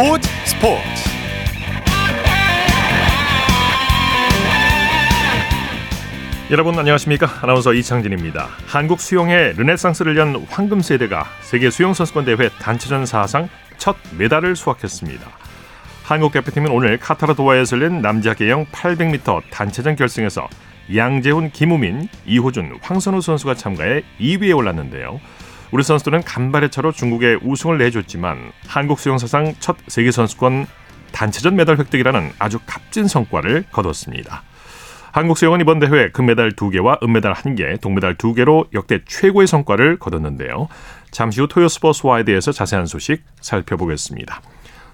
스포츠 스포츠. 여러분 안녕하십니까? 아나운서 이창진입니다. 한국 수영의 르네상스를 연 황금 세대가 세계 수영 선수권 대회 단체전 사상 첫 메달을 수확했습니다. 한국 대표팀은 오늘 카타르 도하에서 열린 남자 계영 800m 단체전 결승에서 양재훈, 김우민, 이호준, 황선우 선수가 참가해 2위에 올랐는데요. 우리 선수들은 간발의 차로 중국에 우승을 내줬지만 한국 수영 사상 첫 세계 선수권 단체전 메달 획득이라는 아주 값진 성과를 거뒀습니다. 한국 수영은 이번 대회 금메달 2개와 은메달 1개, 동메달 2개로 역대 최고의 성과를 거뒀는데요. 잠시 후 토요 스포츠와에 대해서 자세한 소식 살펴보겠습니다.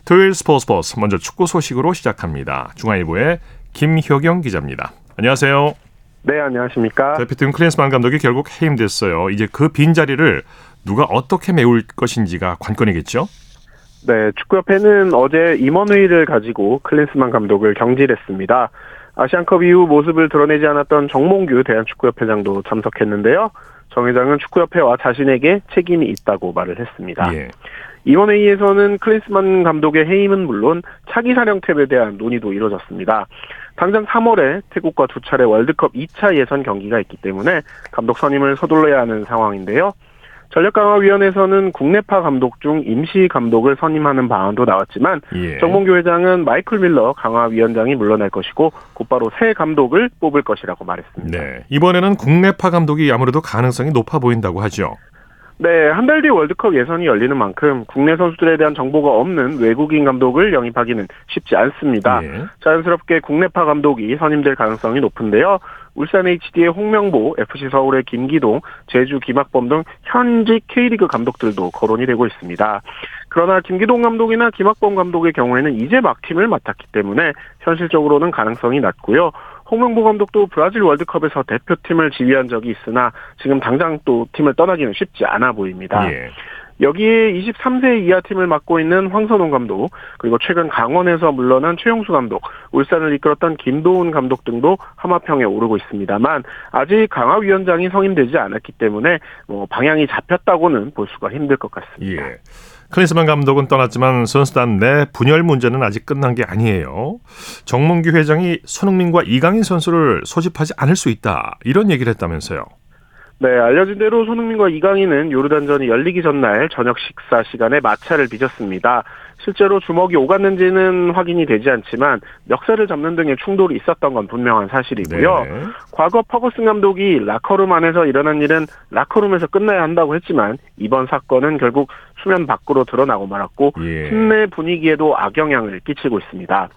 토요일 스포츠 버스 먼저 축구 소식으로 시작합니다. 중앙일보의 김효경 기자입니다. 안녕하세요. 네, 안녕하십니까. 대표팀 클린스만 감독이 결국 해임됐어요. 이제 그 빈자리를 누가 어떻게 메울 것인지가 관건이겠죠? 네, 축구협회는 어제 임원회의를 가지고 클린스만 감독을 경질했습니다. 아시안컵 이후 모습을 드러내지 않았던 정몽규 대한축구협회장도 참석했는데요. 정 회장은 축구협회와 자신에게 책임이 있다고 말을 했습니다. 예. 이번 회의에서는 클린스만 감독의 해임은 물론 차기 사령탑에 대한 논의도 이뤄졌습니다. 당장 3월에 태국과 두 차례 월드컵 2차 예선 경기가 있기 때문에 감독 선임을 서둘러야 하는 상황인데요. 전력강화위원회에서는 국내파 감독 중 임시 감독을 선임하는 방안도 나왔지만 예. 정몽규 회장은 마이클 밀러 강화위원장이 물러날 것이고 곧바로 새 감독을 뽑을 것이라고 말했습니다. 네. 이번에는 국내파 감독이 아무래도 가능성이 높아 보인다고 하죠. 네, 한 달 뒤 월드컵 예선이 열리는 만큼 국내 선수들에 대한 정보가 없는 외국인 감독을 영입하기는 쉽지 않습니다. 예. 자연스럽게 국내파 감독이 선임될 가능성이 높은데요. 울산 HD의 홍명보, FC 서울의 김기동, 제주 김학범 등 현직 K리그 감독들도 거론이 되고 있습니다. 그러나 김기동 감독이나 김학범 감독의 경우에는 이제 막 팀을 맡았기 때문에 현실적으로는 가능성이 낮고요. 홍명보 감독도 브라질 월드컵에서 대표팀을 지휘한 적이 있으나 지금 당장 또 팀을 떠나기는 쉽지 않아 보입니다. 예. 여기에 23세 이하 팀을 맡고 있는 황선홍 감독, 그리고 최근 강원에서 물러난 최용수 감독, 울산을 이끌었던 김도훈 감독 등도 하마평에 오르고 있습니다만 아직 강화위원장이 성임되지 않았기 때문에 뭐 방향이 잡혔다고는 볼 수가 힘들 것 같습니다. 예. 클린스만 감독은 떠났지만 선수단 내 분열 문제는 아직 끝난 게 아니에요. 정몽규 회장이 손흥민과 이강인 선수를 소집하지 않을 수 있다. 이런 얘기를 했다면서요. 네, 알려진 대로 손흥민과 이강인은 요르단전이 열리기 전날 저녁 식사 시간에 마찰을 빚었습니다. 실제로 주먹이 오갔는지는 확인이 되지 않지만 멱살을 잡는 등의 충돌이 있었던 건 분명한 사실이고요. 네 과거 퍼거슨 감독이 라커룸 안에서 일어난 일은 라커룸에서 끝나야 한다고 했지만 이번 사건은 결국 수면 밖으로 드러나고 말았고 예. 팀내 분위기에도 악영향을 끼치고 있습니다.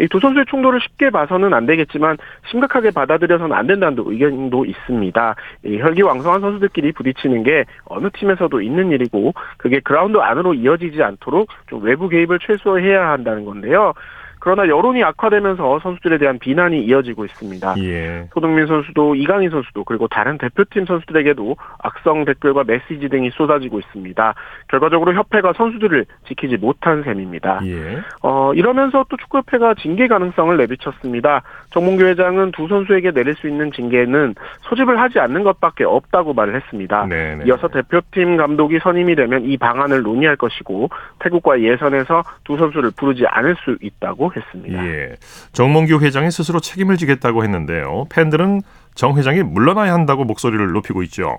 이 두 선수의 충돌을 쉽게 봐서는 안 되겠지만 심각하게 받아들여서는 안 된다는 의견도 있습니다. 이 혈기왕성한 선수들끼리 부딪히는 게 어느 팀에서도 있는 일이고 그게 그라운드 안으로 이어지지 않도록 좀 외부 개입을 최소화해야 한다는 건데요. 그러나 여론이 악화되면서 선수들에 대한 비난이 이어지고 있습니다. 예. 소동민 선수도 이강인 선수도 그리고 다른 대표팀 선수들에게도 악성 댓글과 메시지 등이 쏟아지고 있습니다. 결과적으로 협회가 선수들을 지키지 못한 셈입니다. 예. 어, 이러면서 또 축구협회가 징계 가능성을 내비쳤습니다. 정몽규 회장은 두 선수에게 내릴 수 있는 징계는 소집을 하지 않는 것밖에 없다고 말을 했습니다. 네네. 이어서 대표팀 감독이 선임이 되면 이 방안을 논의할 것이고 태국과 예선에서 두 선수를 부르지 않을 수 있다고 했습니다. 예. 정몽규 회장이 스스로 책임을 지겠다고 했는데요. 팬들은 정 회장이 물러나야 한다고 목소리를 높이고 있죠.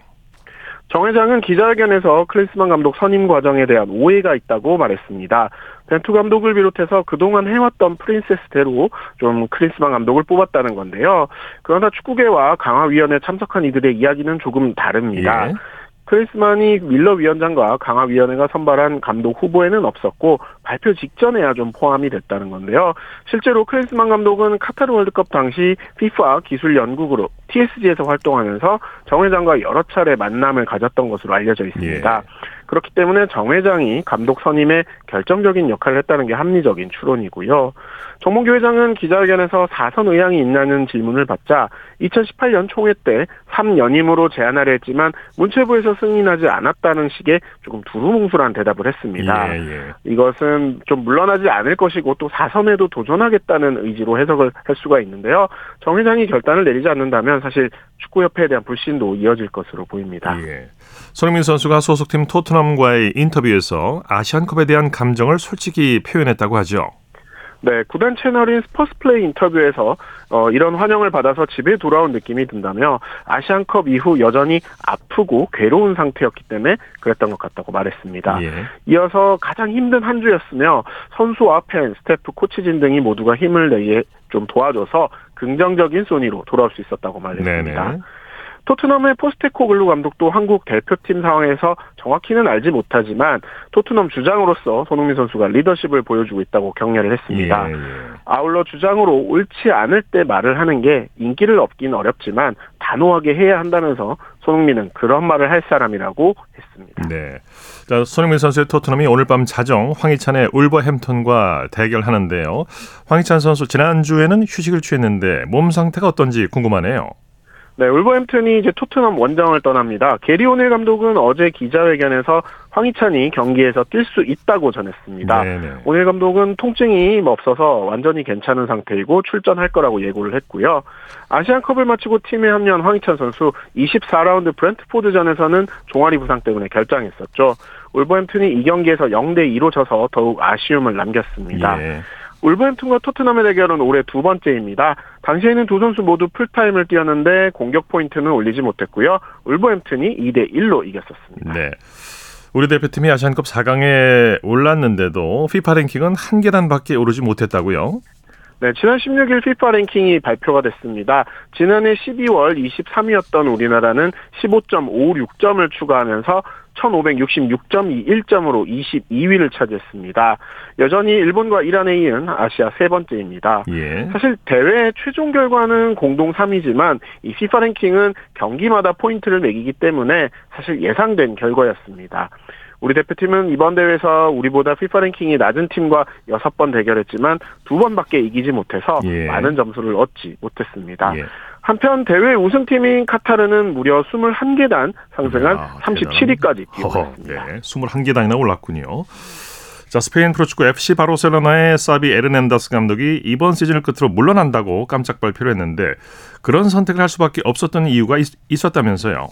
정 회장은 기자회견에서 클린스만 감독 선임 과정에 대한 오해가 있다고 말했습니다. 벤투 감독을 비롯해서 그동안 해왔던 프린세스대로 좀 클린스만 감독을 뽑았다는 건데요. 그러나 축구계와 강화위원회 참석한 이들의 이야기는 조금 다릅니다. 예. 크리스만이 밀러 위원장과 강화위원회가 선발한 감독 후보에는 없었고 발표 직전에야 좀 포함이 됐다는 건데요. 실제로 크리스만 감독은 카타르 월드컵 당시 피파 기술 연구그룹 TSG에서 활동하면서 정 회장과 여러 차례 만남을 가졌던 것으로 알려져 있습니다. 예. 그렇기 때문에 정 회장이 감독 선임에 결정적인 역할을 했다는 게 합리적인 추론이고요. 정몽규 회장은 기자회견에서 사선 의향이 있냐는 질문을 받자 2018년 총회 때 3연임으로 제안하려 했지만 문체부에서 승인하지 않았다는 식의 조금 두루뭉술한 대답을 했습니다. 예, 예. 이것은 좀 물러나지 않을 것이고 또 사선에도 도전하겠다는 의지로 해석을 할 수가 있는데요. 정 회장이 결단을 내리지 않는다면 사실 축구협회에 대한 불신도 이어질 것으로 보입니다. 예. 손흥민 선수가 소속팀 토트넘과의 인터뷰에서 아시안컵에 대한 감정을 솔직히 표현했다고 하죠. 네, 구단 채널인 스퍼스플레이 인터뷰에서 어, 이런 환영을 받아서 집에 돌아온 느낌이 든다며 아시안컵 이후 여전히 아프고 괴로운 상태였기 때문에 그랬던 것 같다고 말했습니다. 예. 이어서 가장 힘든 한 주였으며 선수와 팬, 스태프, 코치진 등이 모두가 힘을 내게 좀 도와줘서 긍정적인 소니로 돌아올 수 있었다고 말했습니다. 네네. 토트넘의 포스테코글루 감독도 한국 대표팀 상황에서 정확히는 알지 못하지만 토트넘 주장으로서 손흥민 선수가 리더십을 보여주고 있다고 격려를 했습니다. 예, 예. 아울러 주장으로 옳지 않을 때 말을 하는 게 인기를 얻긴 어렵지만 단호하게 해야 한다면서 손흥민은 그런 말을 할 사람이라고 했습니다. 네. 자, 손흥민 선수의 토트넘이 오늘 밤 자정 황희찬의 울버햄턴과 대결하는데요. 황희찬 선수 지난주에는 휴식을 취했는데 몸 상태가 어떤지 궁금하네요. 네, 울버햄튼이 이제 토트넘 원정을 떠납니다. 게리 오넬 감독은 어제 기자회견에서 황희찬이 경기에서 뛸 수 있다고 전했습니다. 네네. 오넬 감독은 통증이 없어서 완전히 괜찮은 상태이고 출전할 거라고 예고를 했고요. 아시안컵을 마치고 팀에 합류한 황희찬 선수 24라운드 브렌트포드전에서는 종아리 부상 때문에 결장했었죠. 울버햄튼이 이 경기에서 0대 2로 져서 더욱 아쉬움을 남겼습니다. 예. 울버햄튼과 토트넘의 대결은 올해 두 번째입니다. 당시에는 두 선수 모두 풀타임을 뛰었는데 공격 포인트는 올리지 못했고요. 울버햄튼이 2대 1로 이겼었습니다. 네. 우리 대표팀이 아시안컵 4강에 올랐는데도 피파 랭킹은 한 계단밖에 오르지 못했다고요? 네, 지난 16일 피파 랭킹이 발표가 됐습니다. 지난해 12월 23위였던 우리나라는 15.56점을 추가하면서 1566.21점으로 22위를 차지했습니다. 여전히 일본과 이란에 이은 아시아 세 번째입니다. 예. 사실 대회 최종 결과는 공동 3위지만 이 FIFA 랭킹은 경기마다 포인트를 매기기 때문에 사실 예상된 결과였습니다. 우리 대표팀은 이번 대회에서 우리보다 FIFA 랭킹이 낮은 팀과 6번 대결했지만 2번밖에 이기지 못해서 예. 많은 점수를 얻지 못했습니다. 예. 한편 대회 우승팀인 카타르는 무려 21계단 상승한 아, 37위까지 뛰어났습니다. 네, 21계단이나 올랐군요. 자, 스페인 프로축구 FC 바르셀로나의 사비 에르넨다스 감독이 이번 시즌을 끝으로 물러난다고 깜짝 발표를 했는데 그런 선택을 할 수밖에 없었던 이유가 있, 있었다면서요.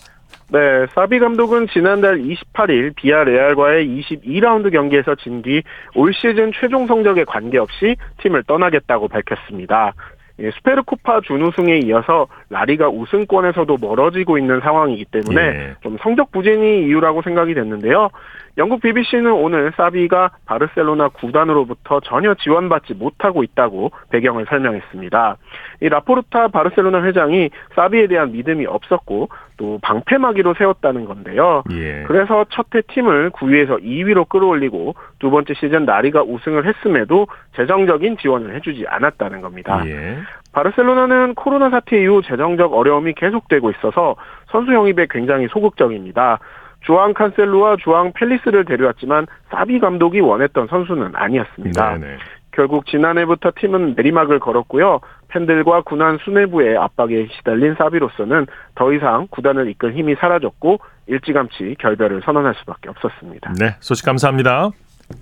네, 사비 감독은 지난달 28일 비아 레알과의 22라운드 경기에서 진 뒤 올 시즌 최종 성적에 관계없이 팀을 떠나겠다고 밝혔습니다. 예, 스페르코파 준우승에 이어서 라리가 우승권에서도 멀어지고 있는 상황이기 때문에 예. 좀 성적 부진이 이유라고 생각이 됐는데요. 영국 BBC는 오늘 사비가 바르셀로나 구단으로부터 전혀 지원받지 못하고 있다고 배경을 설명했습니다. 이 라포르타 바르셀로나 회장이 사비에 대한 믿음이 없었고 또 방패막이로 세웠다는 건데요. 예. 그래서 첫해 팀을 9위에서 2위로 끌어올리고 두 번째 시즌 나리가 우승을 했음에도 재정적인 지원을 해주지 않았다는 겁니다. 예. 바르셀로나는 코로나 사태 이후 재정적 어려움이 계속되고 있어서 선수 영입에 굉장히 소극적입니다. 주앙 칸셀루와 주앙 펠리스를 데려왔지만 사비 감독이 원했던 선수는 아니었습니다. 네네. 결국 지난해부터 팀은 내리막을 걸었고요. 팬들과 군안 수뇌부의 압박에 시달린 사비로서는 더 이상 구단을 이끌 힘이 사라졌고 일찌감치 결별을 선언할 수밖에 없었습니다. 네, 소식 감사합니다.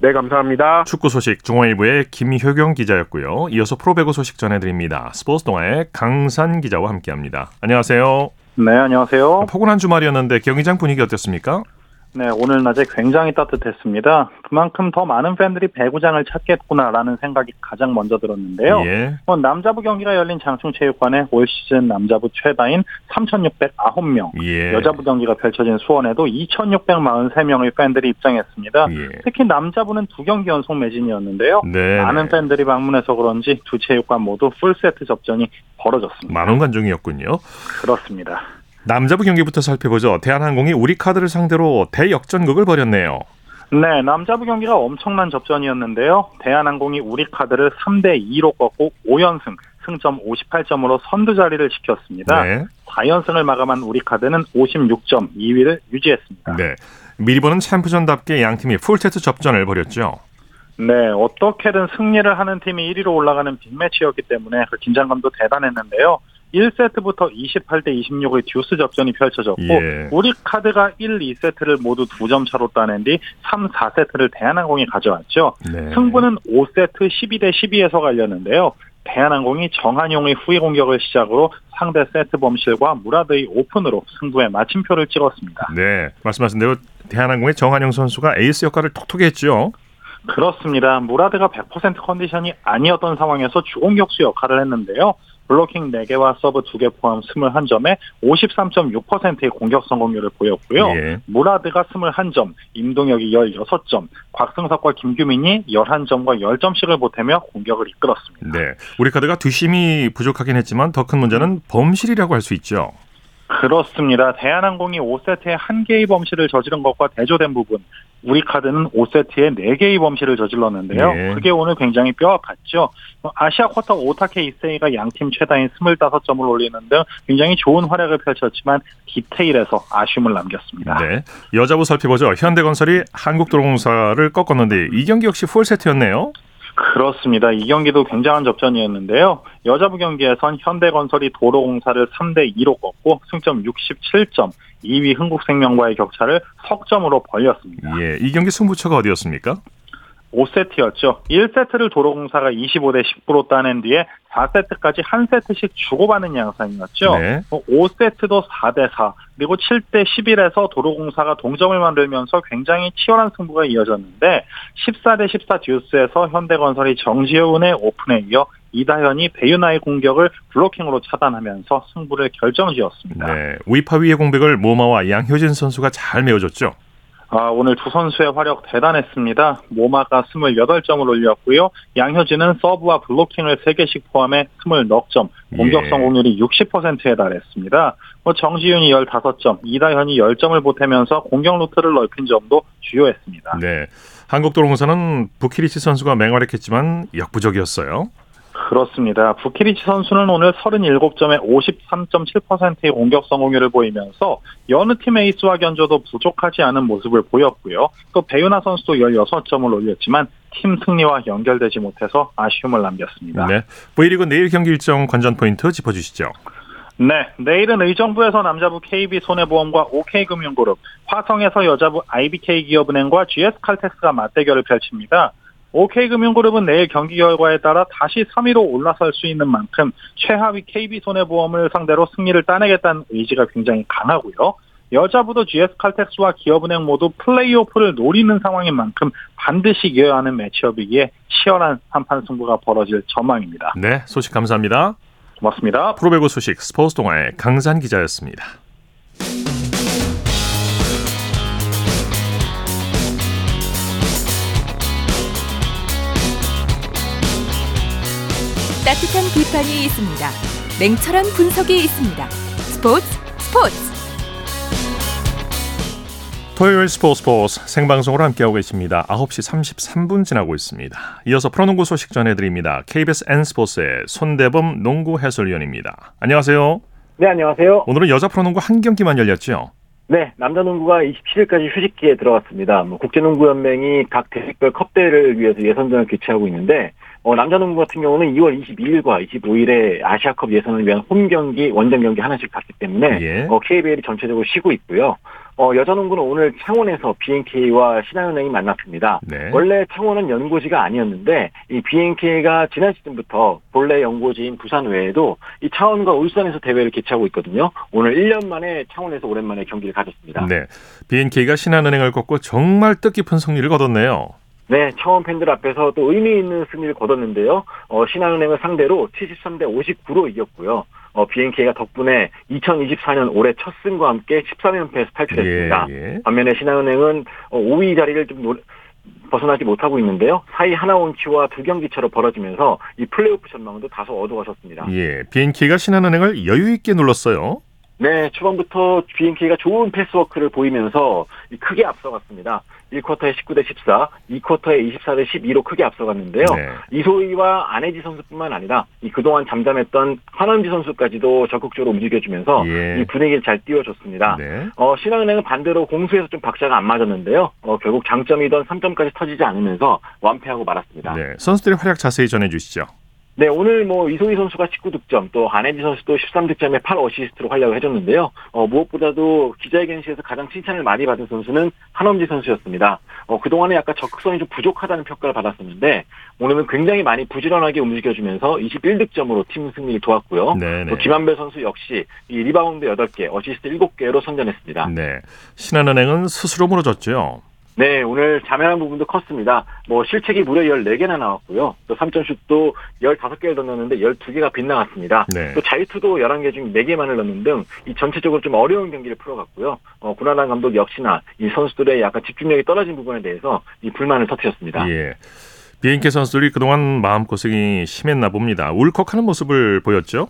네, 감사합니다. 축구 소식 중앙일보의 김효경 기자였고요. 이어서 프로배구 소식 전해드립니다. 스포츠 동아의 강산 기자와 함께합니다. 안녕하세요. 네, 안녕하세요. 포근한 주말이었는데 경기장 분위기 어땠습니까? 네, 오늘 낮에 굉장히 따뜻했습니다. 그만큼 더 많은 팬들이 배구장을 찾겠구나라는 생각이 가장 먼저 들었는데요. 예. 어, 남자부 경기가 열린 장충체육관에 올 시즌 남자부 최다인 3,609명, 예. 여자부 경기가 펼쳐진 수원에도 2,643명의 팬들이 입장했습니다. 예. 특히 남자부는 두 경기 연속 매진이었는데요. 네. 많은 팬들이 방문해서 그런지 두 체육관 모두 풀세트 접전이 벌어졌습니다. 만원 관중이었군요. 그렇습니다. 남자부 경기부터 살펴보죠. 대한항공이 우리카드를 상대로 대역전극을 벌였네요. 네, 남자부 경기가 엄청난 접전이었는데요. 대한항공이 우리카드를 3대 2로 꺾고 5연승, 승점 58점으로 선두 자리를 지켰습니다. 네. 4연승을 마감한 우리카드는 56점 2위를 유지했습니다. 네. 미리 보는 챔프전답게 양 팀이 풀세트 접전을 벌였죠. 네, 어떻게든 승리를 하는 팀이 1위로 올라가는 빅매치였기 때문에 그 긴장감도 대단했는데요. 1세트부터 28대 26의 듀스 접전이 펼쳐졌고 예. 우리 카드가 1, 2세트를 모두 2점 차로 따낸 뒤 3, 4세트를 대한항공이 가져왔죠. 네. 승부는 5세트 12대 12에서 갈렸는데요. 대한항공이 정한용의 후위 공격을 시작으로 상대 세트 범실과 무라드의 오픈으로 승부에 마침표를 찍었습니다. 네, 말씀하신 대로 대한항공의 정한용 선수가 에이스 역할을 톡톡히 했죠. 그렇습니다. 무라드가 100% 컨디션이 아니었던 상황에서 주공격수 역할을 했는데요. 블로킹 4개와 서브 2개 포함 21점에 53.6%의 공격 성공률을 보였고요. 예. 무라드가 21점, 임동혁이 16점, 곽승석과 김규민이 11점과 10점씩을 보태며 공격을 이끌었습니다. 네. 우리 카드가 뒷심이 부족하긴 했지만 더 큰 문제는 범실이라고 할 수 있죠. 그렇습니다. 대한항공이 5세트에 한 개의 범실을 저지른 것과 대조된 부분, 우리 카드는 5세트에 4개의 범실을 저질렀는데요. 네. 그게 오늘 굉장히 뼈아팠죠. 아시아 쿼터 오타케 이세이가 양팀 최다인 25점을 올리는 등 굉장히 좋은 활약을 펼쳤지만 디테일에서 아쉬움을 남겼습니다. 네. 여자부 살펴보죠. 현대건설이 한국도로공사를 꺾었는데 이 경기 역시 풀세트였네요. 그렇습니다. 이 경기도 굉장한 접전이었는데요. 여자부 경기에선 현대건설이 도로공사를 3대 2로 꺾고 승점 67점, 2위 흥국생명과의 격차를 석점으로 벌렸습니다. 예, 이 경기 승부처가 어디였습니까? 5세트였죠. 1세트를 도로공사가 25대 19로 따낸 뒤에 4세트까지 한 세트씩 주고받는 양상이었죠. 네. 5세트도 뭐 4대 4, 그리고 7대 11에서 도로공사가 동점을 만들면서 굉장히 치열한 승부가 이어졌는데 14대 14 듀스에서 현대건설이 정지윤의 오픈에 이어 이다현이 배유나의 공격을 블로킹으로 차단하면서 승부를 결정지었습니다. 네, 위파위의 공백을 모마와 양효진 선수가 잘 메워줬죠. 아, 오늘 두 선수의 활약 대단했습니다. 모마가 28점을 올렸고요. 양효진은 서브와 블로킹을 3개씩 포함해 20넉점, 공격 예. 성공률이 60%에 달했습니다. 뭐 정지윤이 15점, 이다현이 10점을 보태면서 공격 루트를 넓힌 점도 주요했습니다. 네. 한국도로공사는 부키리치 선수가 맹활약했지만 역부족이었어요. 그렇습니다. 부키리치 선수는 오늘 37점에 53.7%의 공격 성공률을 보이면서 여느 팀 에이스와 견줘도 부족하지 않은 모습을 보였고요. 또 배윤아 선수도 16점을 올렸지만 팀 승리와 연결되지 못해서 아쉬움을 남겼습니다. 네. V리그 내일 경기 일정 관전 포인트 짚어주시죠. 네, 내일은 의정부에서 남자부 KB 손해보험과 OK금융그룹, 화성에서 여자부 IBK 기업은행과 GS칼텍스가 맞대결을 펼칩니다. OK금융그룹은 내일 경기 결과에 따라 다시 3위로 올라설 수 있는 만큼 최하위 KB손해보험을 상대로 승리를 따내겠다는 의지가 굉장히 강하고요. 여자부도 GS칼텍스와 기업은행 모두 플레이오프를 노리는 상황인 만큼 반드시 이겨야 하는 매치업이기에 치열한 한판 승부가 벌어질 전망입니다. 네, 소식 감사합니다. 고맙습니다. 프로배구 소식 스포츠 동아의 강산 기자였습니다. 따뜻한 비판이 있습니다. 냉철한 분석이 있습니다. 스포츠 스포츠. 토요일 스포츠 스포츠 생방송으로 함께하고 계십니다. 9시 33분 지나고 있습니다. 이어서 프로농구 소식 전해드립니다. KBS N스포츠의 손대범 농구 해설위원입니다. 안녕하세요. 네, 안녕하세요. 오늘은 여자 프로농구 한 경기만 열렸죠? 네, 남자 농구가 27일까지 휴식기에 들어갔습니다. 뭐 국제농구연맹이 각 대식별 컵대회를 위해서 예선전을 개최하고 있는데 어, 남자농구 같은 경우는 2월 22일과 25일에 아시아컵 예선을 위한 홈 경기, 원정 경기 하나씩 갔기 때문에 예. 어, KBL이 전체적으로 쉬고 있고요. 어, 여자농구는 오늘 창원에서 BNK와 신한은행이 만났습니다. 네. 원래 창원은 연고지가 아니었는데 이 BNK가 지난 시즌부터 본래 연고지인 부산 외에도 이 창원과 울산에서 대회를 개최하고 있거든요. 오늘 1년 만에 창원에서 오랜만에 경기를 가졌습니다. 네. BNK가 신한은행을 꺾고 정말 뜻깊은 승리를 거뒀네요. 네, 처음 팬들 앞에서 또 의미 있는 승리를 거뒀는데요. 어, 신한은행을 상대로 73대 59로 이겼고요. 어, BNK가 덕분에 2024년 올해 첫 승과 함께 13연패에서 탈출했습니다. 예, 예. 반면에 신한은행은 어, 5위 자리를 좀 노, 벗어나지 못하고 있는데요. 4위 하나원큐와 두 경기 차로 벌어지면서 이 플레이오프 전망도 다소 어두워졌습니다. 예, BNK가 신한은행을 여유 있게 눌렀어요. 네, 초반부터 BNK가 좋은 패스워크를 보이면서 크게 앞서갔습니다. 1쿼터에 19대 14, 2쿼터에 24대 12로 크게 앞서갔는데요. 네. 이소희와 안혜지 선수뿐만 아니라 이 그동안 잠잠했던 한원지 선수까지도 적극적으로 움직여주면서 예. 이 분위기를 잘 띄워줬습니다. 네. 어, 신한은행은 반대로 공수에서 좀 박자가 안 맞았는데요. 어, 결국 장점이던 3점까지 터지지 않으면서 완패하고 말았습니다. 네. 선수들의 활약 자세히 전해주시죠. 네, 오늘 뭐 이소희 선수가 19득점, 또 안혜지 선수도 13득점에 8어시스트로 활약을 해줬는데요. 어, 무엇보다도 기자회견실에서 가장 칭찬을 많이 받은 선수는 한엄지 선수였습니다. 어, 그동안에 약간 적극성이 좀 부족하다는 평가를 받았었는데 오늘은 굉장히 많이 부지런하게 움직여주면서 21득점으로 팀 승리를 도왔고요. 네네. 또 김한별 선수 역시 이 리바운드 8개, 어시스트 7개로 선전했습니다. 네. 신한은행은 스스로 무너졌죠. 네, 오늘 자멸한 부분도 컸습니다. 뭐 실책이 무려 14개나 나왔고요. 또 3점슛도 15개를 던졌는데 12개가 빗나갔습니다. 네. 또 자유투도 11개 중 4개만을 넣는 등 이 전체적으로 좀 어려운 경기를 풀어갔고요. 어, 구나단 감독 역시나 이 선수들의 약간 집중력이 떨어진 부분에 대해서 이 불만을 터뜨렸습니다. 예. 비엔케 선수들이 그동안 마음고생이 심했나 봅니다. 울컥하는 모습을 보였죠?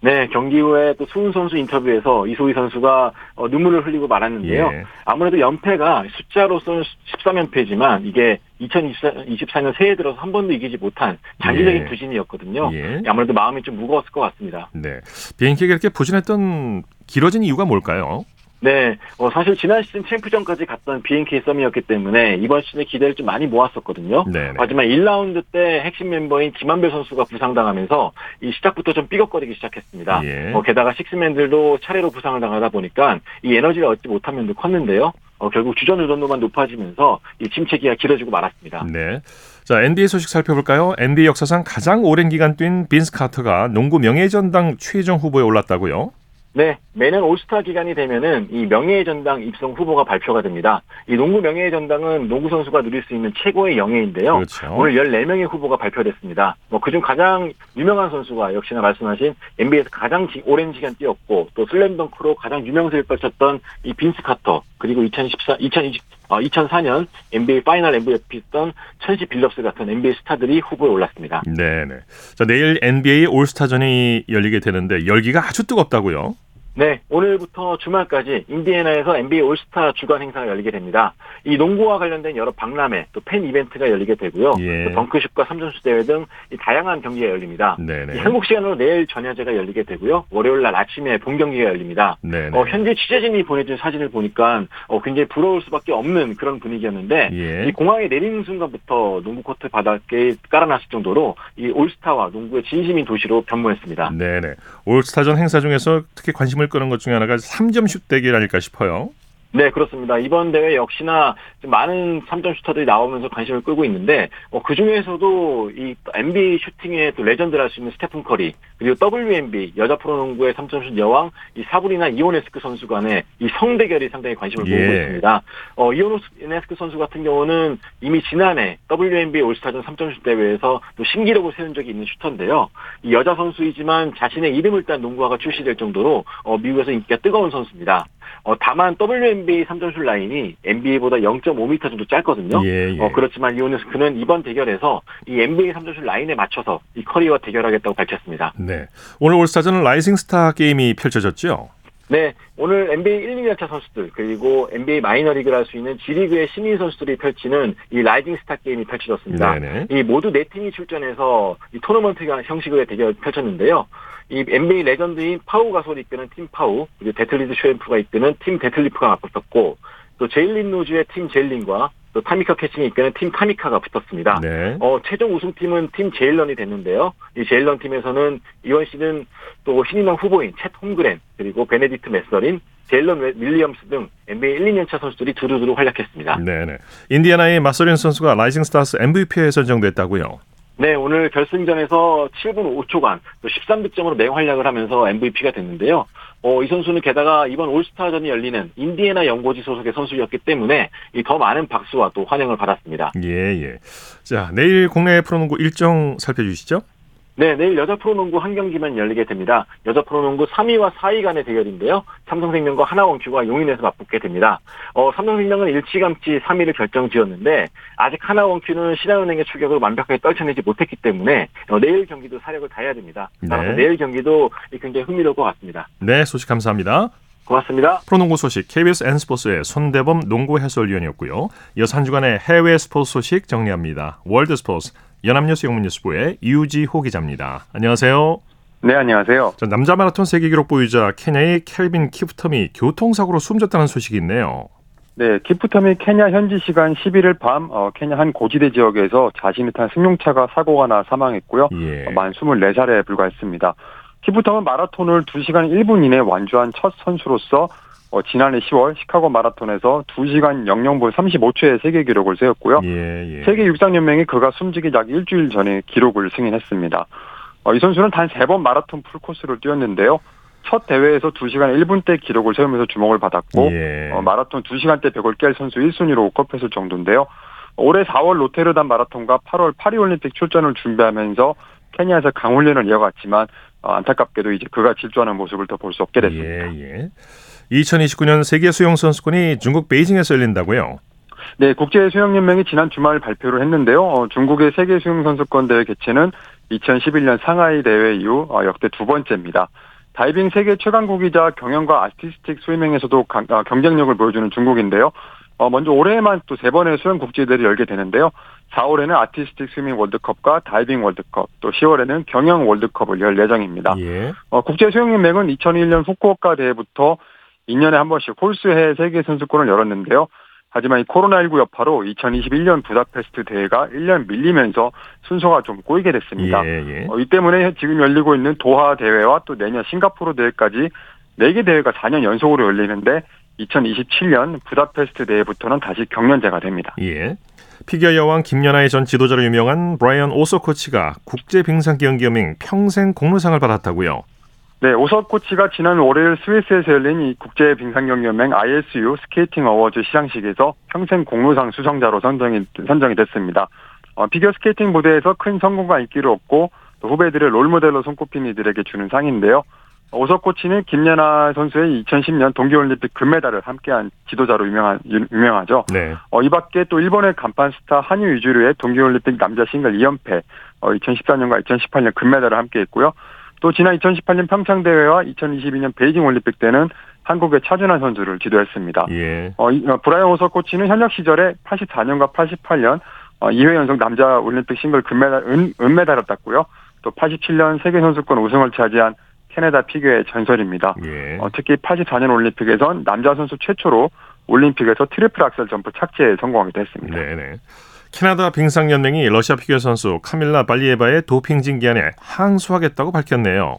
네, 경기 후에 또 수훈 선수 인터뷰에서 이소희 선수가 어, 눈물을 흘리고 말았는데요. 예. 아무래도 연패가 숫자로서는 13연패지만 이게 2024년 새해 들어서 한 번도 이기지 못한 장기적인 예. 부진이었거든요. 예. 아무래도 마음이 좀 무거웠을 것 같습니다. 네. 비행기가 이렇게 부진했던 길어진 이유가 뭘까요? 네, 어, 사실 지난 시즌 챔프전까지 갔던 BNK 썸이었기 때문에 이번 시즌에 기대를 좀 많이 모았었거든요. 네네. 하지만 1라운드 때 핵심 멤버인 김한별 선수가 부상당하면서 이 시작부터 좀 삐걱거리기 시작했습니다. 예. 어, 게다가 식스맨들도 차례로 부상을 당하다 보니까 이 에너지를 얻지 못한 면도 컸는데요. 어, 결국 주전 의존도만 높아지면서 이 침체기가 길어지고 말았습니다. 네. 자, NBA 소식 살펴볼까요? NBA 역사상 가장 오랜 기간 뛴 빈스 카터가 농구 명예전당 최종 후보에 올랐다고요? 네, 매년 올스타 기간이 되면은 이 명예의 전당 입성 후보가 발표가 됩니다. 이 농구 명예의 전당은 농구 선수가 누릴 수 있는 최고의 영예인데요. 그렇죠. 오늘 14명의 후보가 발표됐습니다. 뭐 그중 가장 유명한 선수가 역시나 말씀하신 NBA에서 가장 오랜 시간 뛰었고 또 슬램덩크로 가장 유명세를 펼쳤던 이 빈스 카터 그리고 2014, 2020, 어, 2004년 NBA 파이널 MVP였던 천시 빌럽스 같은 NBA 스타들이 후보에 올랐습니다. 네네. 자 내일 NBA 올스타전이 열리게 되는데 열기가 아주 뜨겁다고요? 네, 오늘부터 주말까지 인디애나에서 NBA 올스타 주간 행사가 열리게 됩니다. 이 농구와 관련된 여러 박람회, 또 팬 이벤트가 열리게 되고요. 예. 덩크슛과 삼점슛 대회 등 다양한 경기가 열립니다. 한국 시간으로 내일 전야제가 열리게 되고요. 월요일 날 아침에 본 경기가 열립니다. 어, 현재 취재진이 보내준 사진을 보니까 어, 굉장히 부러울 수밖에 없는 그런 분위기였는데 예. 이 공항에 내리는 순간부터 농구 코트 바닥에 깔아놨을 정도로 이 올스타와 농구에 진심인 도시로 변모했습니다. 네네. 올스타전 행사 중에서 특히 관심을 관심 을 끄는 것 중에 하나가 3점 슛 대결 아닐까 싶어요. 네, 그렇습니다. 이번 대회 역시나 많은 3점 슈터들이 나오면서 관심을 끌고 있는데 어, 그 중에서도 이 NBA 슈팅의 또 레전드라 할 수 있는 스테픈 커리 그리고 WNB 여자 프로농구의 3점 슛 여왕 이 사브리나 이오네스크 선수 간의 이 성대결이 상당히 관심을 예. 모으고 있습니다. 어, 이오네스크 선수 같은 경우는 이미 지난해 WNB 올스타전 3점 슛 대회에서 또 신기록을 세운 적이 있는 슈터인데요. 이 여자 선수이지만 자신의 이름을 딴 농구화가 출시될 정도로 어, 미국에서 인기가 뜨거운 선수입니다. 어, 다만 WNBA 3점슛 라인이 NBA보다 0.5m 정도 짧거든요. 예, 예. 어, 그렇지만 이오네스크는 이번 대결에서 이 NBA 3점슛 라인에 맞춰서 이 커리와 대결하겠다고 밝혔습니다. 네. 오늘 올스타전은 라이징 스타 게임이 펼쳐졌죠? 네, 오늘 NBA 1, 2년차 선수들 그리고 NBA 마이너리그라 할 수 있는 G리그의 신인 선수들이 펼치는 이 라이징 스타 게임이 펼쳐졌습니다. 네네. 이 모두 네 팀이 출전해서 이 토너먼트 형식의 대결 펼쳤는데요. 이 NBA 레전드인 파우 가솔이 이끄는 팀 파우 그리고 데틀레프 슈렘프가 이끄는 팀 데틀레프가 맞붙었고 또 제일런 로즈의 팀 제일런과 또 타미카 캐칭이 이끄는 팀 타미카가 붙었습니다. 네. 어, 최종 우승팀은 팀 제일런이 됐는데요. 이 제일런 팀에서는 이원 씨는 또 신인왕 후보인 쳇 홈그렌 그리고 베네디트 매서린 제일런 윌리엄스 등 NBA 1, 2년차 선수들이 두루두루 활약했습니다. 네네. 인디애나의 매서린 선수가 라이징 스타스 MVP에 선정됐다고요. 네, 오늘 결승전에서 7분 5초간 또 13득점으로 맹활약을 하면서 MVP가 됐는데요. 어, 이 선수는 게다가 이번 올스타전이 열리는 인디애나 연고지 소속의 선수였기 때문에 더 많은 박수와 또 환영을 받았습니다. 예, 예. 자, 내일 국내 프로농구 일정 살펴주시죠. 네, 내일 여자 프로농구 한 경기만 열리게 됩니다. 여자 프로농구 3위와 4위 간의 대결인데요. 삼성생명과 하나원큐가 용인에서 맞붙게 됩니다. 어, 삼성생명은 일찌감치 3위를 결정지었는데 아직 하나원큐는 신한은행의 추격을 완벽하게 떨쳐내지 못했기 때문에 어, 내일 경기도 사력을 다해야 됩니다. 따라서 네. 내일 경기도 굉장히 흥미로울 것 같습니다. 네, 소식 감사합니다. 고맙습니다. 프로농구 소식 KBS N스포츠의 손대범 농구 해설위원이었고요. 이어서 한 주간의 해외 스포츠 소식 정리합니다. 월드 스포츠 연합뉴스 영문뉴스부의 유지호 기자입니다. 안녕하세요. 네, 안녕하세요. 자, 남자 마라톤 세계 기록 보유자 케냐의 켈빈 키프텀이 교통사고로 숨졌다는 소식이 있네요. 네, 키프텀이 케냐 현지 시간 11일 밤 어, 케냐 한 고지대 지역에서 자신이 탄 승용차가 사고가 나 사망했고요. 예. 어, 만 24살에 불과했습니다. 키프텀은 마라톤을 2시간 1분 이내 완주한 첫 선수로서 어, 지난해 10월 시카고 마라톤에서 2시간 00분 35초의 세계 기록을 세웠고요. 예, 예. 세계 육상연맹이 그가 숨지기 약 일주일 전에 기록을 승인했습니다. 어, 이 선수는 단세번 마라톤 풀코스를 뛰었는데요. 첫 대회에서 2시간 1분대 기록을 세우면서 주목을 받았고 예. 어, 마라톤 2시간대 100을 깰 선수 1순위로 꼽혔을 정도인데요. 올해 4월 로테르담 마라톤과 8월 파리올림픽 출전을 준비하면서 케냐에서 강훈련을 이어갔지만 어, 안타깝게도 이제 그가 질주하는 모습을 더 볼 수 없게 됐습니다. 예, 예. 2029년 세계 수영 선수권이 중국 베이징에서 열린다고요? 네, 국제 수영 연맹이 지난 주말 발표를 했는데요. 어, 중국의 세계 수영 선수권 대회 개최는 2011년 상하이 대회 이후 어, 역대 두 번째입니다. 다이빙 세계 최강국이자 경영과 아티스틱 스위밍에서도 강, 아, 경쟁력을 보여주는 중국인데요. 어, 먼저 올해에만 또 세 번의 수영 국제대회를 열게 되는데요. 4월에는 아티스틱 스위밍 월드컵과 다이빙 월드컵, 또 10월에는 경영 월드컵을 열 예정입니다. 예. 어, 국제 수영연맹은 2001년 후쿠오카 대회부터 2년에 한 번씩 홀수 해 세계 선수권을 열었는데요. 하지만 이 코로나19 여파로 2021년 부다페스트 대회가 1년 밀리면서 순서가 좀 꼬이게 됐습니다. 예, 예. 어, 이 때문에 지금 열리고 있는 도하 대회와 또 내년 싱가포르 대회까지 4개 대회가 4년 연속으로 열리는데 2027년 부다페스트 대회부터는 다시 격년제가 됩니다. 예. 피겨 여왕 김연아의 전 지도자로 유명한 브라이언 오서 코치가 국제 빙상 경기연맹 평생 공로상을 받았다고요. 네, 오서 코치가 지난 월요일 스위스에서 열린 이 국제 빙상경기연맹 ISU 스케이팅 어워즈 시상식에서 평생 공로상 수상자로 선정이 선정이 됐습니다. 어, 피겨 스케이팅 무대에서 큰 성공과 인기를 얻고 또 후배들의 롤모델로 손꼽힌 이들에게 주는 상인데요. 오서 코치는 김연아 선수의 2010년 동계올림픽 금메달을 함께한 지도자로 유명한 유명하죠. 네. 어, 이 밖에 또 일본의 간판 스타 하뉴 유즈루의 동계올림픽 남자 싱글 2연패, 어, 2014년과 2018년 금메달을 함께했고요. 또 지난 2018년 평창 대회와 2022년 베이징 올림픽 때는 한국의 차준환 선수를 지도했습니다. 예. 어, 어 브라이언 오서 코치는 현역 시절에 84년과 88년 어, 2회 연속 남자 올림픽 싱글 금메달 은, 은메달을 땄고요. 또 87년 세계 선수권 우승을 차지한 캐나다 피겨의 전설입니다. 예. 어, 특히 84년 올림픽에선 남자 선수 최초로 올림픽에서 트리플 악셀 점프 착지에 성공하기도 했습니다. 네네. 캐나다 빙상연맹이 러시아 피겨 선수 카밀라 발리에바의 도핑 징계안에 항소하겠다고 밝혔네요.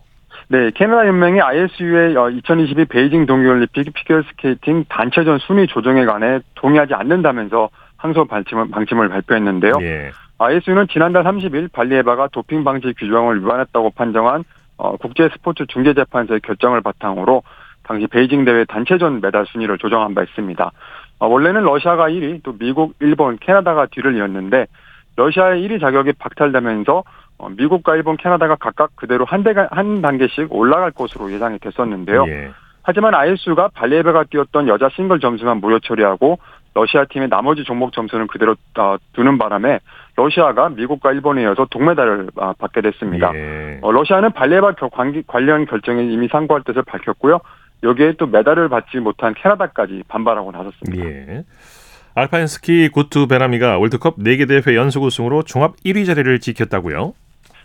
네, 캐나다 연맹이 ISU의 2022 베이징 동계올림픽 피겨스케이팅 단체전 순위 조정에 관해 동의하지 않는다면서 항소 방침을, 방침을 발표했는데요. 예. ISU는 지난달 30일 발리에바가 도핑 방지 규정을 위반했다고 판정한 어, 국제 스포츠 중재재판소의 결정을 바탕으로 당시 베이징 대회 단체전 메달 순위를 조정한 바 있습니다. 어, 원래는 러시아가 1위, 또 미국, 일본, 캐나다가 뒤를 이었는데 러시아의 1위 자격이 박탈되면서 어, 미국과 일본, 캐나다가 각각 그대로 한 대가 한 단계씩 올라갈 것으로 예상이 됐었는데요. 예. 하지만 ISU가 발리에베가 뛰었던 여자 싱글 점수만 무효 처리하고 러시아 팀의 나머지 종목 점수는 그대로 어, 두는 바람에 러시아가 미국과 일본에 이어서 동메달을 받게 됐습니다. 예. 러시아는 발레바 관련 결정에 이미 상고할 뜻을 밝혔고요. 여기에 또 메달을 받지 못한 캐나다까지 반발하고 나섰습니다. 예. 알파인 스키 구투 베라미가 월드컵 4개 대회 연속 우승으로 종합 1위 자리를 지켰다고요?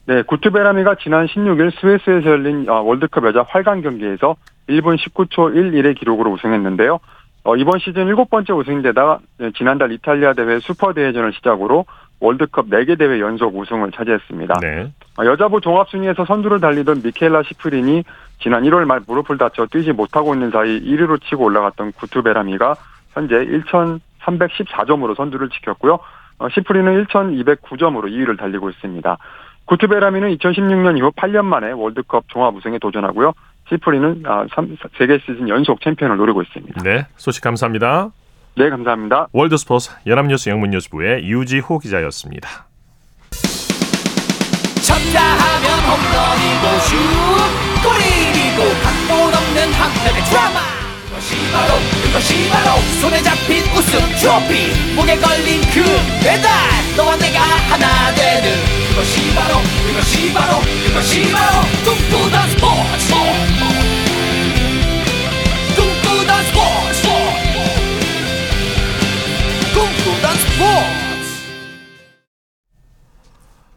네, 구투 베라미가 지난 16일 스위스에서 열린 어, 월드컵 여자 활강 경기에서 1분 19초 11의 기록으로 우승했는데요. 어, 이번 시즌 일곱 번째 우승인데다가 네, 지난달 이탈리아 대회 슈퍼 대회전을 시작으로 월드컵 4개 대회 연속 우승을 차지했습니다. 네. 어, 여자부 종합순위에서 선두를 달리던 미케일라 시프린이 지난 1월 말 무릎을 다쳐 뛰지 못하고 있는 사이 1위로 치고 올라갔던 구투베라미가 현재 1,314점으로 선두를 지켰고요. 어, 시프린은 1,209점으로 2위를 달리고 있습니다. 구투베라미는 2016년 이후 8년 만에 월드컵 종합 우승에 도전하고요. 시프리는 아, 세계 시즌 연속 챔피언을 노리고 있습니다. 네, 소식 감사합니다. 네, 감사합니다. 월드스포츠 연합뉴스 영문뉴스부의 유지호 기자였습니다. 쳤다 하면 홈런이고 슛 골이고 각본 없는 한편의 드라마 그것이 바로 그것이 바로 손에 잡힌 우승 트로피 목에 걸린 그 배달 너와 내가 하나 되는 그것이 바로 그것이 바로 그것이 바로 꿈꾸던 스포츠 스포츠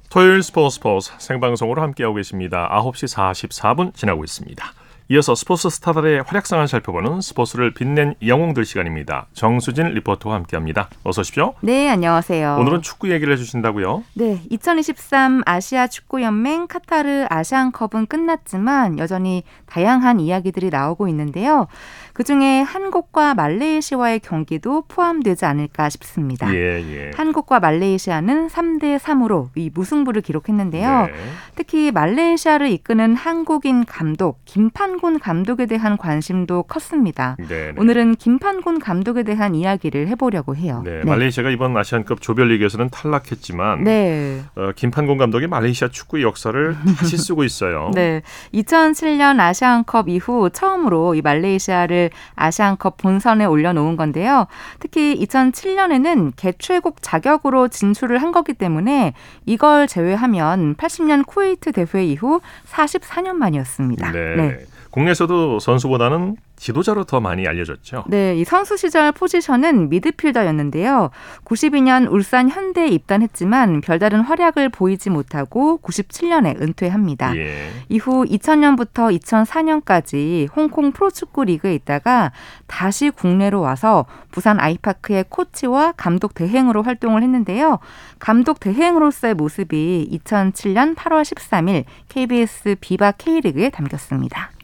토요일 스포츠 스포츠 생방송으로 함께하고 계십니다. 9시 44분 지나고 있습니다. 이어서 스포츠 스타들의 활약상을 살펴보는 스포츠를 빛낸 영웅들 시간입니다. 정수진 리포터와 함께합니다. 어서 오십시오. 네, 안녕하세요. 오늘은 축구 얘기를 해주신다고요? 네, 2023 아시아 축구연맹 카타르 아시안컵은 끝났지만 여전히 다양한 이야기들이 나오고 있는데요. 그중에 한국과 말레이시아와의 경기도 포함되지 않을까 싶습니다. 예, 예. 한국과 말레이시아는 3대 3으로 이 무승부를 기록했는데요. 네. 특히 말레이시아를 이끄는 한국인 감독 김판곤 감독에 대한 관심도 컸습니다. 네, 네. 오늘은 김판곤 감독에 대한 이야기를 해보려고 해요. 네, 네. 말레이시아가 이번 아시안컵 조별리그에서는 탈락했지만 네. 어, 김판곤 감독이 말레이시아 축구 역사를 다시 쓰고 있어요. 네, 2007년 아시안컵 이후 처음으로 이 말레이시아를 아시안컵 본선에 올려놓은 건데요. 특히 2007년에는 개최국 자격으로 진출을 한 거기 때문에 이걸 제외하면 80년 쿠웨이트 대회 이후 44년 만이었습니다. 네. 네. 국내에서도 선수보다는 지도자로 더 많이 알려졌죠. 네, 이 선수 시절 포지션은 미드필더였는데요. 92년 울산 현대에 입단했지만 별다른 활약을 보이지 못하고 97년에 은퇴합니다. 예. 이후 2000년부터 2004년까지 홍콩 프로축구 리그에 있다가 다시 국내로 와서 부산 아이파크의 코치와 감독 대행으로 활동을 했는데요. 감독 대행으로서의 모습이 2007년 8월 13일 KBS 비바 K리그에 담겼습니다.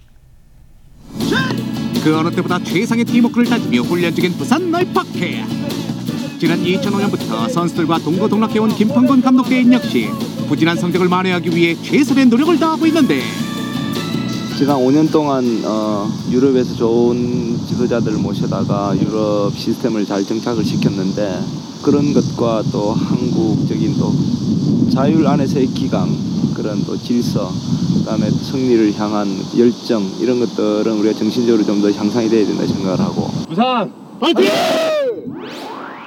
그 어느 때보다 최상의 팀워크를 다지며 훈련 중인 부산 널파케 지난 2005년부터 선수들과 동고동락해온 김판곤 감독 대인 역시 부진한 성적을 만회하기 위해 최선의 노력을 다하고 있는데. 지난 5년 동안 어, 유럽에서 좋은 지도자들을 모셔다가 유럽 시스템을 잘 정착을 시켰는데 그런 것과 또 한국적인 또 자율 안에서의 기강 그런 또 질서 그다음에 승리를 향한 열정 이런 것들은 우리가 정신적으로 좀 더 향상이 돼야 된다 생각을 하고 부산 파이팅!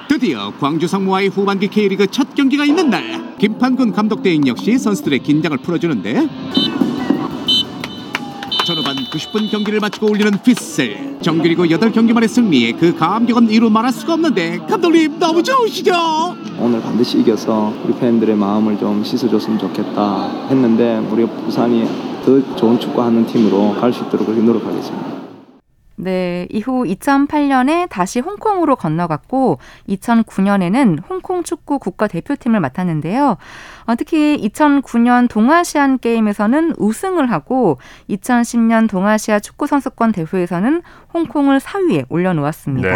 드디어 광주 상무와의 후반기 K리그 첫 경기가 있는 날 김판군 감독 대행 역시 선수들의 긴장을 풀어주는데 전후반 90분 경기를 마치고 올리는 휘슬 정규리그 8경기 만의 승리에 그 감격은 이루 말할 수가 없는데 감독님 너무 좋으시죠? 오늘 반드시 이겨서 우리 팬들의 마음을 좀 씻어줬으면 좋겠다 했는데 우리 부산이 더 좋은 축구하는 팀으로 갈 수 있도록 그렇게 노력하겠습니다. 네, 이후 2008년에 다시 홍콩으로 건너갔고 2009년에는 홍콩 축구 국가대표팀을 맡았는데요. 어, 특히 2009년 동아시안 게임에서는 우승을 하고 2010년 동아시아 축구 선수권 대회에서는 홍콩을 4위에 올려놓았습니다.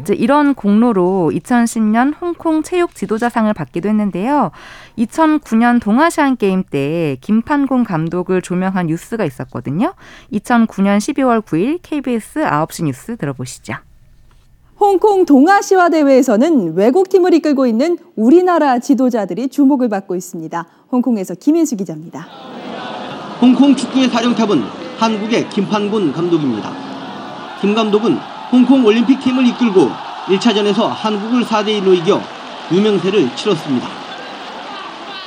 이제 이런 공로로 2010년 홍콩 체육 지도자상을 받기도 했는데요. 2009년 동아시안 게임 때 김판공 감독을 조명한 뉴스가 있었거든요. 2009년 12월 9일 KBS 9시 뉴스 들어보시죠. 홍콩 동아시아 대회에서는 외국팀을 이끌고 있는 우리나라 지도자들이 주목을 받고 있습니다. 홍콩에서 김인수 기자입니다. 홍콩 축구의 사령탑은 한국의 김판군 감독입니다. 김 감독은 홍콩 올림픽 팀을 이끌고 1차전에서 한국을 4대1로 이겨 유명세를 치렀습니다.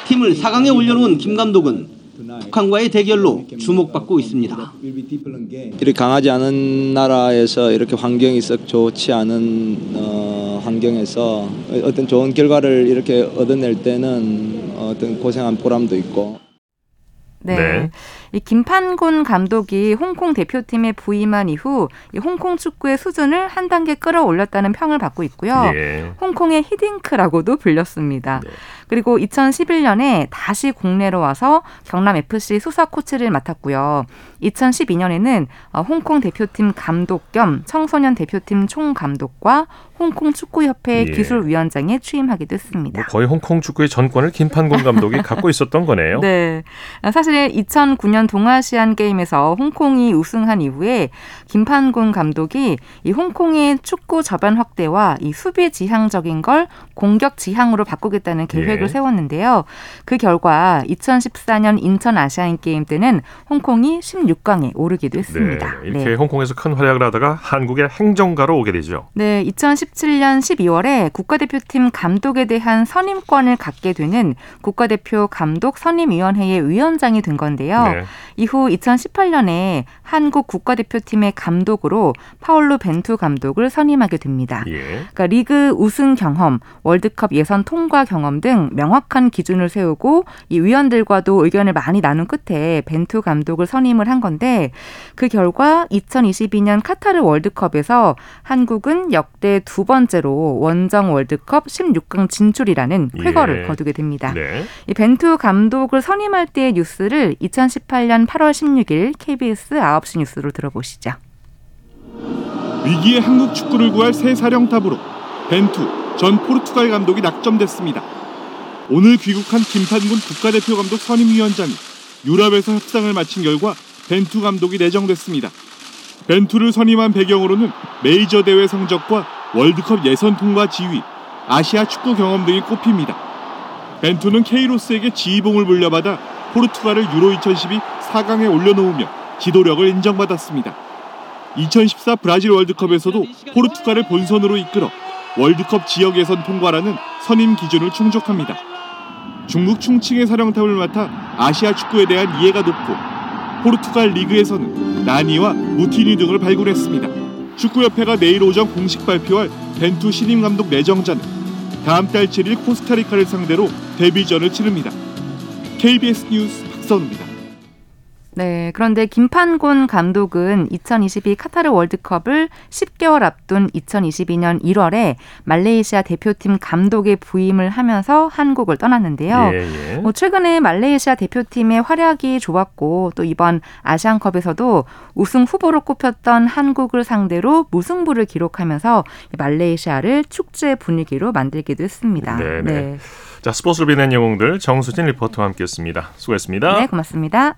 팀을 4강에 올려놓은 김 감독은 북한과의 대결로 주목받고 있습니다. 이렇게 강하지 않은 나라에서 이렇게 환경이 썩 좋지 않은 어, 환경에서 어떤 좋은 결과를 이렇게 얻어낼 때는 어떤 고생한 보람도 있고. 네. 네. 이 김판곤 감독이 홍콩 대표팀에 부임한 이후 이 홍콩 축구의 수준을 한 단계 끌어올렸다는 평을 받고 있고요. 예. 홍콩의 히딩크라고도 불렸습니다. 네. 그리고 2011년에 다시 국내로 와서 경남 FC 수석 코치를 맡았고요. 2012년에는 어, 홍콩 대표팀 감독 겸 청소년 대표팀 총감독과 홍콩 축구협회 예. 기술위원장에 취임하기도 했습니다. 뭐 거의 홍콩 축구의 전권을 김판곤 감독이 갖고 있었던 거네요. 네. 사실 2009년 동아시안 게임에서 홍콩이 우승한 이후에 김판곤 감독이 이 홍콩의 축구 저변 확대와 이 수비 지향적인 걸 공격 지향으로 바꾸겠다는 계획을 예. 세웠는데요. 그 결과 2014년 인천 아시안 게임 때는 홍콩이 16강에 오르기도 했습니다. 네. 이렇게 네. 홍콩에서 큰 활약을 하다가 한국의 행정가로 오게 되죠. 네. 2017년 12월에 국가대표팀 감독에 대한 선임권을 갖게 되는 국가대표 감독 선임위원회의 위원장이 된 건데요. 네. 이후 2018년에 한국 국가대표팀의 감독으로 파울루 벤투 감독을 선임하게 됩니다. 예. 그러니까 리그 우승 경험, 월드컵 예선 통과 경험 등 명확한 기준을 세우고 이 위원들과도 의견을 많이 나눈 끝에 벤투 감독을 선임을 한 건데 그 결과 2022년 카타르 월드컵에서 한국은 역대 두 번째로 원정 월드컵 16강 진출이라는 쾌거를 예. 거두게 됩니다. 네. 이 벤투 감독을 선임할 때의 뉴스를 2018년 8월 16일 KBS 9시 뉴스로 들어보시죠. 위기의 한국 축구를 구할 새 사령탑으로 벤투 전 포르투갈 감독이 낙점됐습니다. 오늘 귀국한 김판군 국가대표 감독 선임위원장이 유럽에서 협상을 마친 결과 벤투 감독이 내정됐습니다. 벤투를 선임한 배경으로는 메이저 대회 성적과 월드컵 예선 통과 지위, 아시아 축구 경험 등이 꼽힙니다. 벤투는 케이로스에게 지휘봉을 물려받아 포르투갈을 유로 2012 4강에 올려놓으며 지도력을 인정받았습니다. 2014 브라질 월드컵에서도 포르투갈을 본선으로 이끌어 월드컵 지역 예선 통과라는 선임 기준을 충족합니다. 중국 충칭의 사령탑을 맡아 아시아 축구에 대한 이해가 높고 포르투갈 리그에서는 나니와 무티니 등을 발굴했습니다. 축구협회가 내일 오전 공식 발표할 벤투 신임 감독 내정자는 다음 달 7일 코스타리카를 상대로 데뷔전을 치릅니다. KBS 뉴스 박선우입니다. 네, 그런데 김판곤 감독은 2022 카타르 월드컵을 10개월 앞둔 2022년 1월에 말레이시아 대표팀 감독에 부임을 하면서 한국을 떠났는데요. 예, 예. 뭐 최근에 말레이시아 대표팀의 활약이 좋았고 또 이번 아시안컵에서도 우승 후보로 꼽혔던 한국을 상대로 무승부를 기록하면서 말레이시아를 축제 분위기로 만들기도 했습니다. 네네. 네. 자, 스포츠를 빛낸 영웅들 정수진 리포터와 함께했습니다. 수고했습니다. 네, 고맙습니다.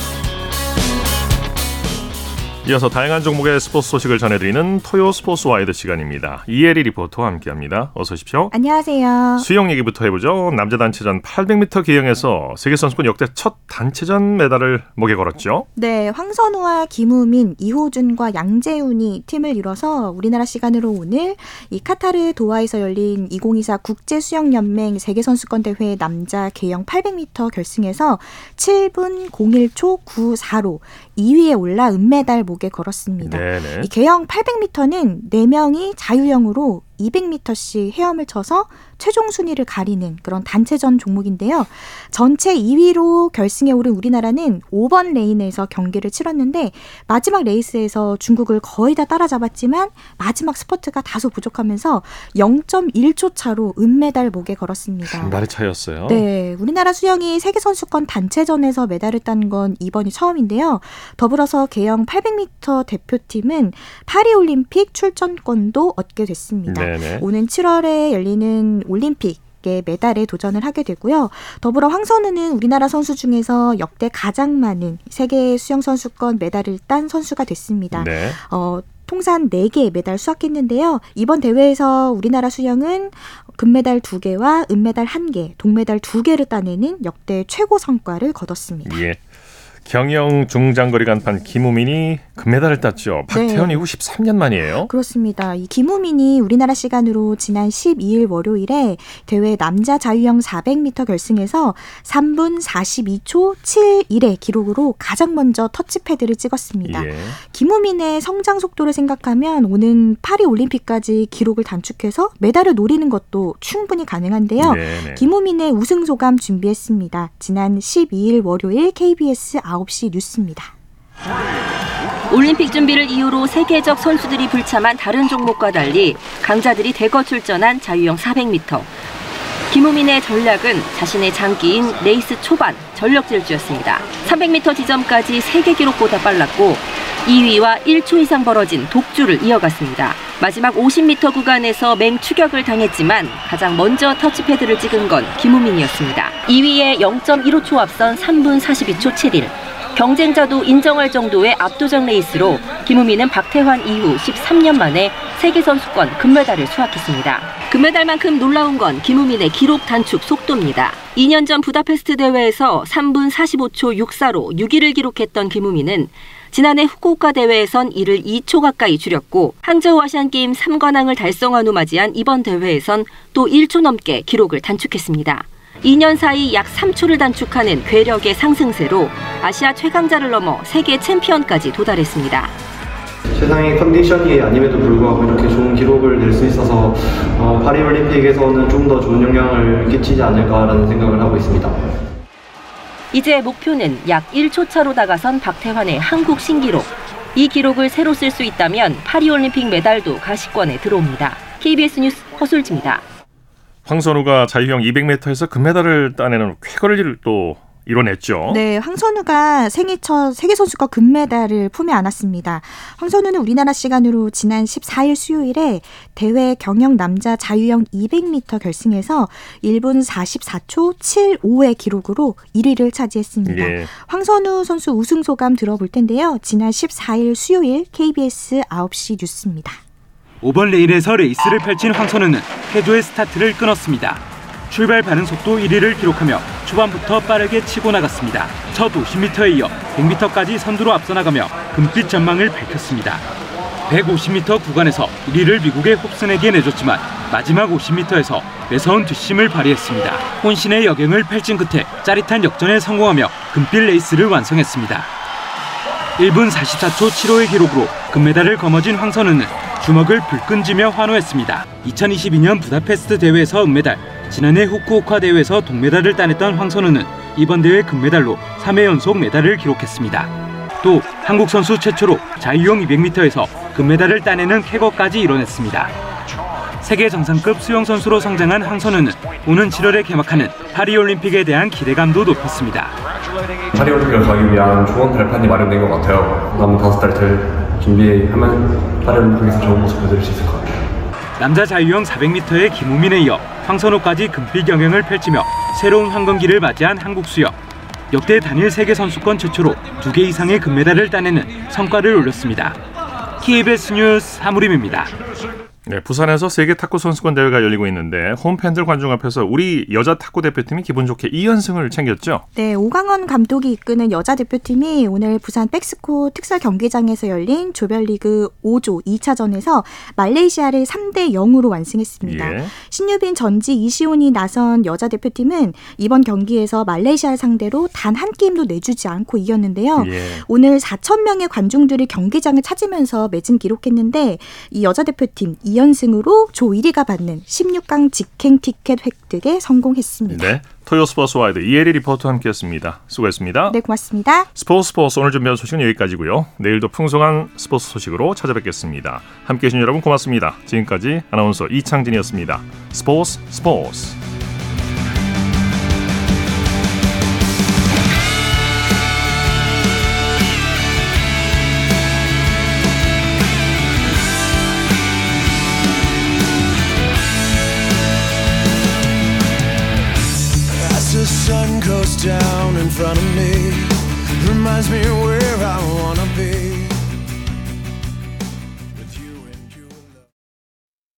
이어서 다양한 종목의 스포츠 소식을 전해드리는 토요 스포츠 와이드 시간입니다. 이혜리 리포터와 함께합니다. 어서 오십시오. 안녕하세요. 수영 얘기부터 해보죠. 남자 단체전 800m 계영에서 세계 선수권 역대 첫 단체전 메달을 목에 걸었죠. 네, 황선우와 김우민, 이호준과 양재훈이 팀을 이뤄서 우리나라 시간으로 오늘 이 카타르 도하에서 열린 2024 국제 수영 연맹 세계 선수권 대회 남자 계영 800m 결승에서 7분 01초 94로 2위에 올라 은메달 목에 걸었습니다. 네네. 이 개영 800m는 4명이 자유형으로 200m씩 헤엄을 쳐서 최종 순위를 가리는 그런 단체전 종목인데요. 전체 2위로 결승에 오른 우리나라는 5번 레인에서 경기를 치렀는데 마지막 레이스에서 중국을 거의 다 따라잡았지만 마지막 스퍼트가 다소 부족하면서 0.1초 차로 은메달 목에 걸었습니다. 간발의 차이였어요. 네, 우리나라 수영이 세계 선수권 단체전에서 메달을 딴 건 이번이 처음인데요. 더불어서 계영 800m 대표팀은 파리 올림픽 출전권도 얻게 됐습니다. 네 네. 오는 7월에 열리는 올림픽에 메달에 도전을 하게 되고요. 더불어 황선우는 우리나라 선수 중에서 역대 가장 많은 세계 수영 선수권 메달을 딴 선수가 됐습니다. 네. 어, 통산 4개 메달 수확했는데요. 이번 대회에서 우리나라 수영은 금메달 2개와 은메달 1개, 동메달 2개를 따내는 역대 최고 성과를 거뒀습니다. 예. 경영 중장거리 간판 김우민이 금메달을 땄죠. 박태현 네. 이후 13년 만이에요. 그렇습니다. 이 김우민이 우리나라 시간으로 지난 12일 월요일에 대회 남자 자유형 400m 결승에서 3분 42초 71의 기록으로 가장 먼저 터치패드를 찍었습니다. 예. 김우민의 성장 속도를 생각하면 오는 파리 올림픽까지 기록을 단축해서 메달을 노리는 것도 충분히 가능한데요. 네네. 김우민의 우승 소감 준비했습니다. 지난 12일 월요일 KBS 9시 뉴스입니다. 올림픽 준비를 이유로 세계적 선수들이 불참한 다른 종목과 달리 강자들이 대거 출전한 자유형 400m. 김우민의 전략은 자신의 장기인 레이스 초반 전력 질주였습니다. 300m 지점까지 세계 기록보다 빨랐고 2위와 1초 이상 벌어진 독주를 이어갔습니다. 마지막 50m 구간에서 맹추격을 당했지만 가장 먼저 터치패드를 찍은 건 김우민이었습니다. 2위에 0.15초 앞선 3분 42초 71. 경쟁자도 인정할 정도의 압도적 레이스로 김우민은 박태환 이후 13년 만에 세계선수권 금메달을 수확했습니다. 금메달만큼 놀라운 건 김우민의 기록 단축 속도입니다. 2년 전 부다페스트 대회에서 3분 45초 64로 6위를 기록했던 김우민은 지난해 후쿠오카 대회에선 이를 2초 가까이 줄였고 항저우 아시안게임 3관왕을 달성한 후 맞이한 이번 대회에선 또 1초 넘게 기록을 단축했습니다. 2년 사이 약 3초를 단축하는 괴력의 상승세로 아시아 최강자를 넘어 세계 챔피언까지 도달했습니다. 세상의 컨디션이 아님에도 불구하고 이렇게 좋은 기록을 낼 수 있어서 어, 파리올림픽에서는 좀 더 좋은 영향을 끼치지 않을까라는 생각을 하고 있습니다. 이제 목표는 약 1초 차로 다가선 박태환의 한국 신기록. 이 기록을 새로 쓸 수 있다면 파리올림픽 메달도 가시권에 들어옵니다. KBS 뉴스 허술지입니다. 황선우가 자유형 200m에서 금메달을 따내는 쾌거를 또 이뤄냈죠. 네, 황선우가 생애 첫 세계 선수권 금메달을 품에 안았습니다. 황선우는 우리나라 시간으로 지난 14일 수요일에 대회 경영 남자 자유형 200m 결승에서 1분 44초 75의 기록으로 1위를 차지했습니다. 예. 황선우 선수 우승 소감 들어볼 텐데요. 지난 14일 수요일 KBS 9시 뉴스입니다. 5번 레일에서 레이스를 펼친 황선우는 해조의 스타트를 끊었습니다. 출발 반응 속도 1위를 기록하며 초반부터 빠르게 치고 나갔습니다. 첫 50m에 이어 100m까지 선두로 앞서 나가며 금빛 전망을 밝혔습니다. 150m 구간에서 1위를 미국의 홉슨에게 내줬지만 마지막 50m에서 매서운 뒷심을 발휘했습니다. 혼신의 여경을 펼친 끝에 짜릿한 역전에 성공하며 금빛 레이스를 완성했습니다. 1분 44초 7호의 기록으로 금메달을 거머쥔 황선우는 주먹을 불끈지며 환호했습니다. 2022년 부다페스트 대회에서 은메달, 지난해 후쿠오카 대회에서 동메달을 따냈던 황선우는 이번 대회 금메달로 3회 연속 메달을 기록했습니다. 또 한국 선수 최초로 자유형 200m에서 금메달을 따내는 쾌거까지 이뤄냈습니다. 세계 정상급 수영 선수로 성장한 황선우는 오는 7월에 개막하는 파리올림픽에 대한 기대감도 높았습니다. 파리올림픽을 가기 위한 좋은 발판이 마련된 것 같아요. 남은 다섯 달들 준비하면 파리올림픽에서 좋은 모습 보여드릴 수 있을 것 같아요. 남자 자유형 400m의 김우민에 이어 황선우까지 금빛 경영을 펼치며 새로운 황금기를 맞이한 한국 수영. 역대 단일 세계 선수권 최초로 두 개 이상의 금메달을 따내는 성과를 올렸습니다. KBS 뉴스 사무림입니다. 네, 부산에서 세계 탁구 선수권 대회가 열리고 있는데 홈팬들 관중 앞에서 우리 여자 탁구 대표팀이 기분 좋게 2연승을 챙겼죠. 네, 오강원 감독이 이끄는 여자 대표팀이 오늘 부산 백스코 특설 경기장에서 열린 조별리그 5조 2차전에서 말레이시아를 3대 0으로 완승했습니다. 예. 신유빈 전지 이시온이 나선 여자 대표팀은 이번 경기에서 말레이시아를 상대로 단 한 게임도 내주지 않고 이겼는데요. 예. 오늘 4천 명의 관중들이 경기장을 찾으면서 매진 기록했는데 이 여자 대표팀 2연승으로 조 1위가 받는 16강 직행 티켓 획득에 성공했습니다. 네. 토요 스포츠 와이드 이혜리 리포터 함께했습니다. 수고했습니다. 네, 고맙습니다. 스포츠 스포츠 오늘 준비한 소식은 여기까지고요. 내일도 풍성한 스포츠 소식으로 찾아뵙겠습니다. 함께해 주신 여러분 고맙습니다. 지금까지 아나운서 이창진이었습니다. 스포츠 스포츠 front of me